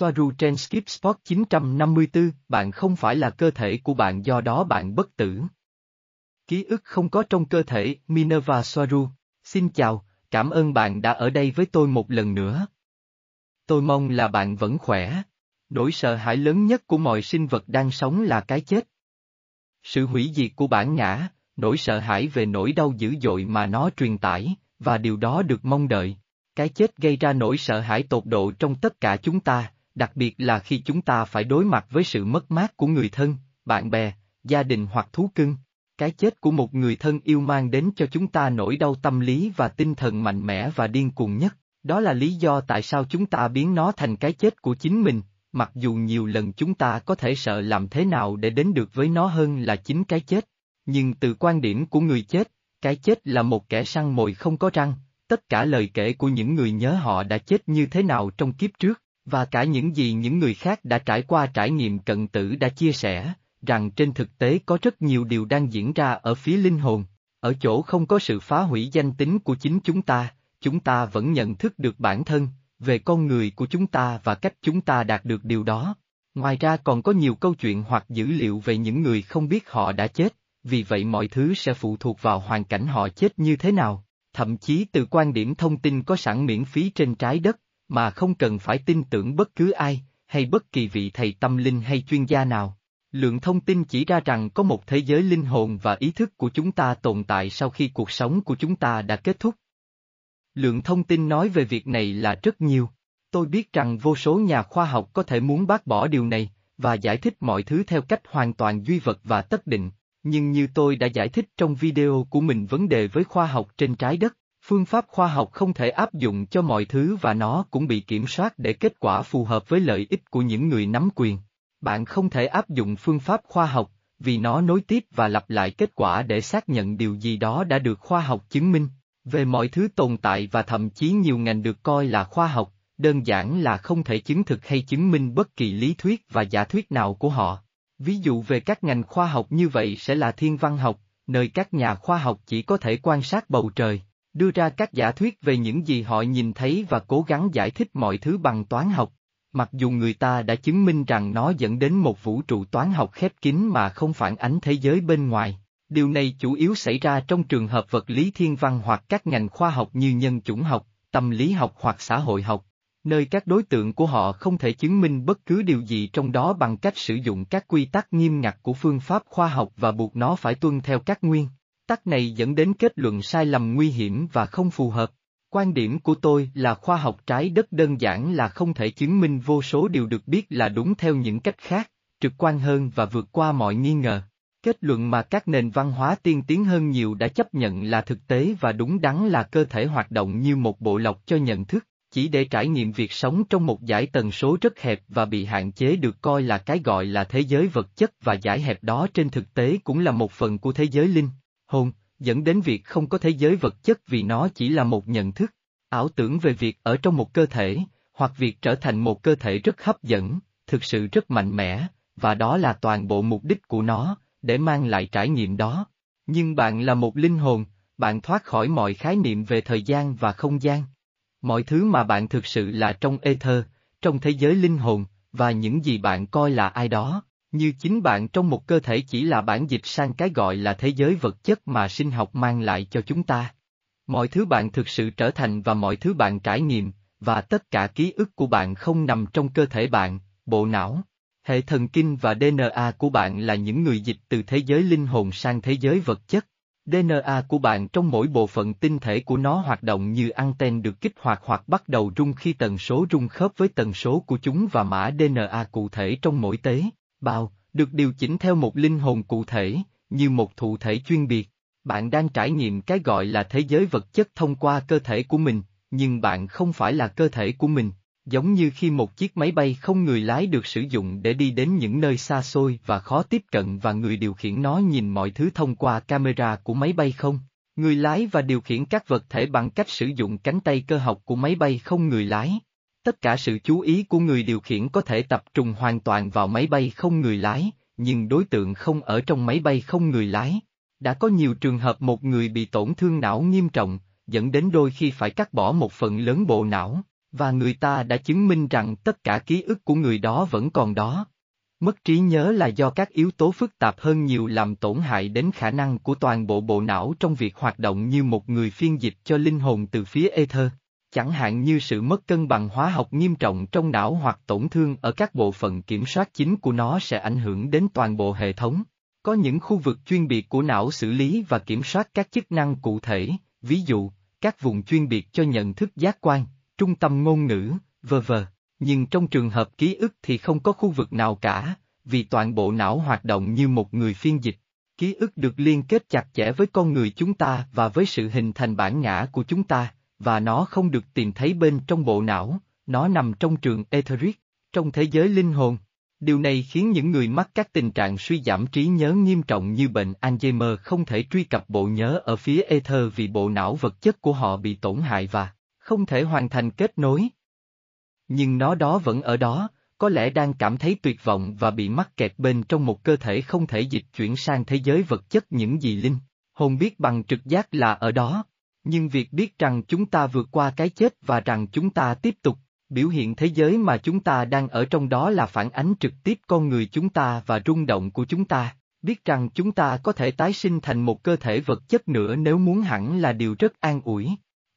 Soaru trên Skip Spot 954, bạn không phải là cơ thể của bạn do đó bạn bất tử. Ký ức không có trong cơ thể, Minerva Soaru. Xin chào, cảm ơn bạn đã ở đây với tôi một lần nữa. Tôi mong là bạn vẫn khỏe. Nỗi sợ hãi lớn nhất của mọi sinh vật đang sống là cái chết. Sự hủy diệt của bản ngã, nỗi sợ hãi về nỗi đau dữ dội mà nó truyền tải, và điều đó được mong đợi. Cái chết gây ra nỗi sợ hãi tột độ trong tất cả chúng ta, đặc biệt là khi chúng ta phải đối mặt với sự mất mát của người thân, bạn bè, gia đình hoặc thú cưng. Cái chết của một người thân yêu mang đến cho chúng ta nỗi đau tâm lý và tinh thần mạnh mẽ và điên cuồng nhất. Đó là lý do tại sao chúng ta biến nó thành cái chết của chính mình, mặc dù nhiều lần chúng ta có thể sợ làm thế nào để đến được với nó hơn là chính cái chết. Nhưng từ quan điểm của người chết, cái chết là một kẻ săn mồi không có răng, tất cả lời kể của những người nhớ họ đã chết như thế nào trong kiếp trước, và cả những gì những người khác đã trải qua trải nghiệm cận tử đã chia sẻ, rằng trên thực tế có rất nhiều điều đang diễn ra ở phía linh hồn, ở chỗ không có sự phá hủy danh tính của chính chúng ta, chúng ta vẫn nhận thức được bản thân, về con người của chúng ta và cách chúng ta đạt được điều đó. Ngoài ra còn có nhiều câu chuyện hoặc dữ liệu về những người không biết họ đã chết, vì vậy mọi thứ sẽ phụ thuộc vào hoàn cảnh họ chết như thế nào, thậm chí từ quan điểm thông tin có sẵn miễn phí trên trái đất, mà không cần phải tin tưởng bất cứ ai, hay bất kỳ vị thầy tâm linh hay chuyên gia nào. Lượng thông tin chỉ ra rằng có một thế giới linh hồn và ý thức của chúng ta tồn tại sau khi cuộc sống của chúng ta đã kết thúc. Lượng thông tin nói về việc này là rất nhiều. Tôi biết rằng vô số nhà khoa học có thể muốn bác bỏ điều này, và giải thích mọi thứ theo cách hoàn toàn duy vật và tất định, nhưng như tôi đã giải thích trong video của mình vấn đề với khoa học trên trái đất, phương pháp khoa học không thể áp dụng cho mọi thứ và nó cũng bị kiểm soát để kết quả phù hợp với lợi ích của những người nắm quyền. Bạn không thể áp dụng phương pháp khoa học, vì nó nối tiếp và lặp lại kết quả để xác nhận điều gì đó đã được khoa học chứng minh. Về mọi thứ tồn tại và thậm chí nhiều ngành được coi là khoa học, đơn giản là không thể chứng thực hay chứng minh bất kỳ lý thuyết và giả thuyết nào của họ. Ví dụ về các ngành khoa học như vậy sẽ là thiên văn học, nơi các nhà khoa học chỉ có thể quan sát bầu trời, đưa ra các giả thuyết về những gì họ nhìn thấy và cố gắng giải thích mọi thứ bằng toán học. Mặc dù người ta đã chứng minh rằng nó dẫn đến một vũ trụ toán học khép kín mà không phản ánh thế giới bên ngoài. Điều này chủ yếu xảy ra trong trường hợp vật lý thiên văn hoặc các ngành khoa học như nhân chủng học, tâm lý học hoặc xã hội học, nơi các đối tượng của họ không thể chứng minh bất cứ điều gì trong đó bằng cách sử dụng các quy tắc nghiêm ngặt của phương pháp khoa học và buộc nó phải tuân theo các nguyên tắc này dẫn đến kết luận sai lầm nguy hiểm và không phù hợp. Quan điểm của tôi là khoa học trái đất đơn giản là không thể chứng minh vô số điều được biết là đúng theo những cách khác, trực quan hơn và vượt qua mọi nghi ngờ. Kết luận mà các nền văn hóa tiên tiến hơn nhiều đã chấp nhận là thực tế và đúng đắn là cơ thể hoạt động như một bộ lọc cho nhận thức, chỉ để trải nghiệm việc sống trong một giải tần số rất hẹp và bị hạn chế được coi là cái gọi là thế giới vật chất và giải hẹp đó trên thực tế cũng là một phần của thế giới linh, hồn, dẫn đến việc không có thế giới vật chất vì nó chỉ là một nhận thức, ảo tưởng về việc ở trong một cơ thể, hoặc việc trở thành một cơ thể rất hấp dẫn, thực sự rất mạnh mẽ, và đó là toàn bộ mục đích của nó, để mang lại trải nghiệm đó. Nhưng bạn là một linh hồn, bạn thoát khỏi mọi khái niệm về thời gian và không gian. Mọi thứ mà bạn thực sự là trong ether, trong thế giới linh hồn, và những gì bạn coi là ai đó, như chính bạn trong một cơ thể chỉ là bản dịch sang cái gọi là thế giới vật chất mà sinh học mang lại cho chúng ta. Mọi thứ bạn thực sự trở thành và mọi thứ bạn trải nghiệm, và tất cả ký ức của bạn không nằm trong cơ thể bạn, bộ não, Hệ thần kinh và DNA của bạn là những người dịch từ thế giới linh hồn sang thế giới vật chất. DNA của bạn trong mỗi bộ phận tinh thể của nó hoạt động như anten được kích hoạt hoặc bắt đầu rung khi tần số rung khớp với tần số của chúng và mã DNA cụ thể trong mỗi tế, bào, được điều chỉnh theo một linh hồn cụ thể, như một thụ thể chuyên biệt. Bạn đang trải nghiệm cái gọi là thế giới vật chất thông qua cơ thể của mình, nhưng bạn không phải là cơ thể của mình, Giống như khi một chiếc máy bay không người lái được sử dụng để đi đến những nơi xa xôi và khó tiếp cận và người điều khiển nó nhìn mọi thứ thông qua camera của máy bay không. Người lái và điều khiển các vật thể bằng cách sử dụng cánh tay cơ học của máy bay không người lái. Tất cả sự chú ý của người điều khiển có thể tập trung hoàn toàn vào máy bay không người lái, nhưng đối tượng không ở trong máy bay không người lái. Đã có nhiều trường hợp một người bị tổn thương não nghiêm trọng, dẫn đến đôi khi phải cắt bỏ một phần lớn bộ não Và người ta đã chứng minh rằng tất cả ký ức của người đó vẫn còn đó. Mất trí nhớ là do các yếu tố phức tạp hơn nhiều làm tổn hại đến khả năng của toàn bộ bộ não trong việc hoạt động như một người phiên dịch cho linh hồn từ phía ether. Chẳng hạn như sự mất cân bằng hóa học nghiêm trọng trong não hoặc tổn thương ở các bộ phận kiểm soát chính của nó sẽ ảnh hưởng đến toàn bộ hệ thống. Có những khu vực chuyên biệt của não xử lý và kiểm soát các chức năng cụ thể, ví dụ, các vùng chuyên biệt cho nhận thức giác quan, trung tâm ngôn ngữ, v.v. Nhưng trong trường hợp ký ức thì không có khu vực nào cả, vì toàn bộ não hoạt động như một người phiên dịch. Ký ức được liên kết chặt chẽ với con người chúng ta và với sự hình thành bản ngã của chúng ta, và nó không được tìm thấy bên trong bộ não, nó nằm trong trường etheric, trong thế giới linh hồn. Điều này khiến những người mắc các tình trạng suy giảm trí nhớ nghiêm trọng như bệnh Alzheimer không thể truy cập bộ nhớ ở phía ether vì bộ não vật chất của họ bị tổn hại và không thể hoàn thành kết nối. Nhưng nó đó vẫn ở đó, có lẽ đang cảm thấy tuyệt vọng và bị mắc kẹt bên trong một cơ thể không thể dịch chuyển sang thế giới vật chất những gì linh. Hồn biết bằng trực giác là ở đó, nhưng việc biết rằng chúng ta vượt qua cái chết và rằng chúng ta tiếp tục, biểu hiện thế giới mà chúng ta đang ở trong đó là phản ánh trực tiếp con người chúng ta và rung động của chúng ta, biết rằng chúng ta có thể tái sinh thành một cơ thể vật chất nữa nếu muốn hẳn là điều rất an ủi.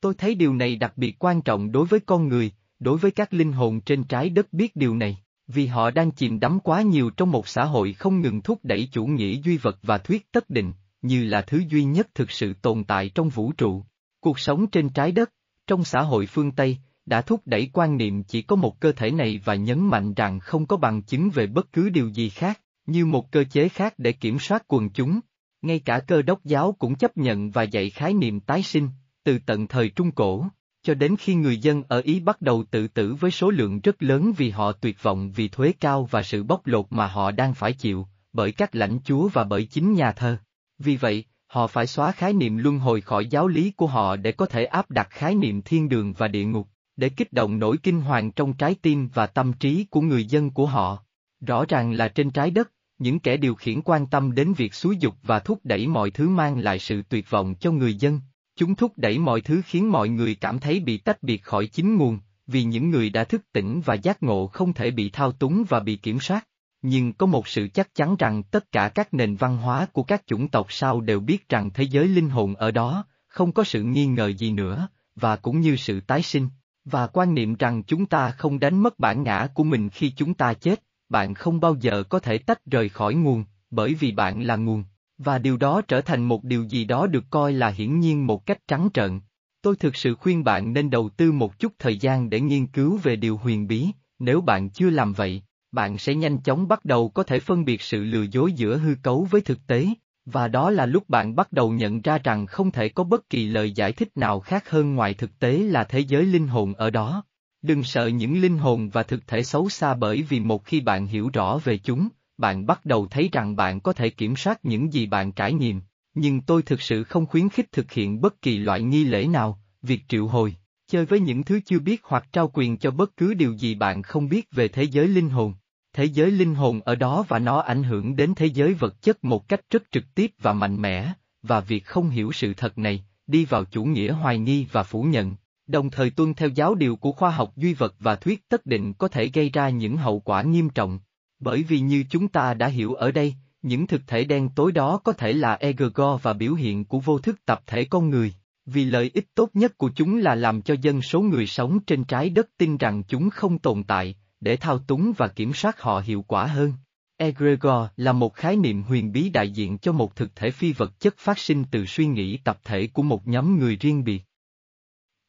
Tôi thấy điều này đặc biệt quan trọng đối với con người, đối với các linh hồn trên trái đất biết điều này, vì họ đang chìm đắm quá nhiều trong một xã hội không ngừng thúc đẩy chủ nghĩa duy vật và thuyết tất định, như là thứ duy nhất thực sự tồn tại trong vũ trụ. Cuộc sống trên trái đất, trong xã hội phương Tây, đã thúc đẩy quan niệm chỉ có một cơ thể này và nhấn mạnh rằng không có bằng chứng về bất cứ điều gì khác, như một cơ chế khác để kiểm soát quần chúng. Ngay cả cơ đốc giáo cũng chấp nhận và dạy khái niệm tái sinh, từ tận thời Trung Cổ, cho đến khi người dân ở Ý bắt đầu tự tử với số lượng rất lớn vì họ tuyệt vọng vì thuế cao và sự bóc lột mà họ đang phải chịu, bởi các lãnh chúa và bởi chính nhà thơ. Vì vậy, họ phải xóa khái niệm luân hồi khỏi giáo lý của họ để có thể áp đặt khái niệm thiên đường và địa ngục, để kích động nỗi kinh hoàng trong trái tim và tâm trí của người dân của họ. Rõ ràng là trên trái đất, những kẻ điều khiển quan tâm đến việc xúi dục và thúc đẩy mọi thứ mang lại sự tuyệt vọng cho người dân. Chúng thúc đẩy mọi thứ khiến mọi người cảm thấy bị tách biệt khỏi chính nguồn, vì những người đã thức tỉnh và giác ngộ không thể bị thao túng và bị kiểm soát nhưng có một sự chắc chắn rằng tất cả các nền văn hóa của các chủng tộc sau đều biết rằng thế giới linh hồn ở đó, không có sự nghi ngờ gì nữa, và cũng như sự tái sinh, và quan niệm rằng chúng ta không đánh mất bản ngã của mình khi chúng ta chết, bạn không bao giờ có thể tách rời khỏi nguồn, bởi vì bạn là nguồn, và điều đó trở thành một điều gì đó được coi là hiển nhiên một cách trắng trợn. Tôi thực sự khuyên bạn nên đầu tư một chút thời gian để nghiên cứu về điều huyền bí, nếu bạn chưa làm vậy bạn sẽ nhanh chóng bắt đầu có thể phân biệt sự lừa dối giữa hư cấu với thực tế, và đó là lúc bạn bắt đầu nhận ra rằng không thể có bất kỳ lời giải thích nào khác hơn ngoài thực tế là thế giới linh hồn ở đó. Đừng sợ những linh hồn và thực thể xấu xa bởi vì một khi bạn hiểu rõ về chúng, bạn bắt đầu thấy rằng bạn có thể kiểm soát những gì bạn trải nghiệm, nhưng tôi thực sự không khuyến khích thực hiện bất kỳ loại nghi lễ nào, việc triệu hồi, chơi với những thứ chưa biết hoặc trao quyền cho bất cứ điều gì bạn không biết về thế giới linh hồn thế giới linh hồn ở đó và nó ảnh hưởng đến thế giới vật chất một cách rất trực tiếp và mạnh mẽ, và việc không hiểu sự thật này, đi vào chủ nghĩa hoài nghi và phủ nhận, đồng thời tuân theo giáo điều của khoa học duy vật và thuyết tất định có thể gây ra những hậu quả nghiêm trọng. Bởi vì như chúng ta đã hiểu ở đây, những thực thể đen tối đó có thể là egregor và biểu hiện của vô thức tập thể con người, vì lợi ích tốt nhất của chúng là làm cho dân số người sống trên trái đất tin rằng chúng không tồn tại, để thao túng và kiểm soát họ hiệu quả hơn. Egregor là một khái niệm huyền bí đại diện cho một thực thể phi vật chất phát sinh từ suy nghĩ tập thể của một nhóm người riêng biệt.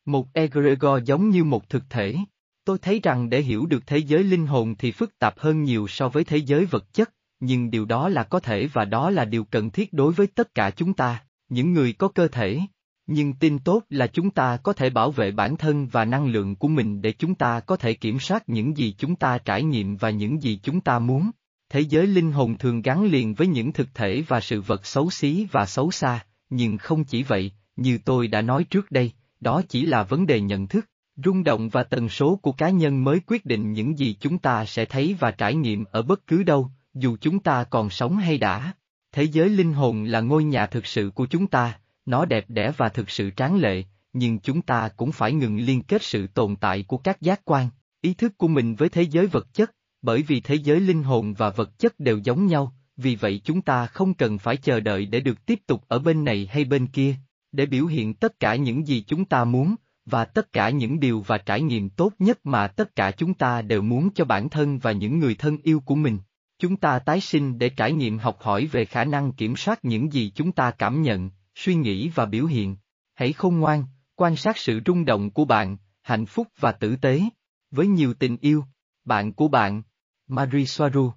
Một egregor giống như một thực thể. Tôi thấy rằng để hiểu được thế giới linh hồn thì phức tạp hơn nhiều so với thế giới vật chất, nhưng điều đó là có thể và đó là điều cần thiết đối với tất cả chúng ta, những người có cơ thể. Nhưng tin tốt là chúng ta có thể bảo vệ bản thân và năng lượng của mình để chúng ta có thể kiểm soát những gì chúng ta trải nghiệm và những gì chúng ta muốn. Thế giới linh hồn thường gắn liền với những thực thể và sự vật xấu xí và xấu xa, nhưng không chỉ vậy, như tôi đã nói trước đây, đó chỉ là vấn đề nhận thức, rung động và tần số của cá nhân mới quyết định những gì chúng ta sẽ thấy và trải nghiệm ở bất cứ đâu, dù chúng ta còn sống hay đã. Thế giới linh hồn là ngôi nhà thực sự của chúng ta, nó đẹp đẽ và thực sự tráng lệ, nhưng chúng ta cũng phải ngừng liên kết sự tồn tại của các giác quan, ý thức của mình với thế giới vật chất, bởi vì thế giới linh hồn và vật chất đều giống nhau, vì vậy chúng ta không cần phải chờ đợi để được tiếp tục ở bên này hay bên kia, để biểu hiện tất cả những gì chúng ta muốn, và tất cả những điều và trải nghiệm tốt nhất mà tất cả chúng ta đều muốn cho bản thân và những người thân yêu của mình. Chúng ta tái sinh để trải nghiệm học hỏi về khả năng kiểm soát những gì chúng ta cảm nhận, suy nghĩ và biểu hiện. Hãy khôn ngoan, quan sát sự rung động của bạn, hạnh phúc và tử tế. Với nhiều tình yêu, bạn của bạn, Marie Soaru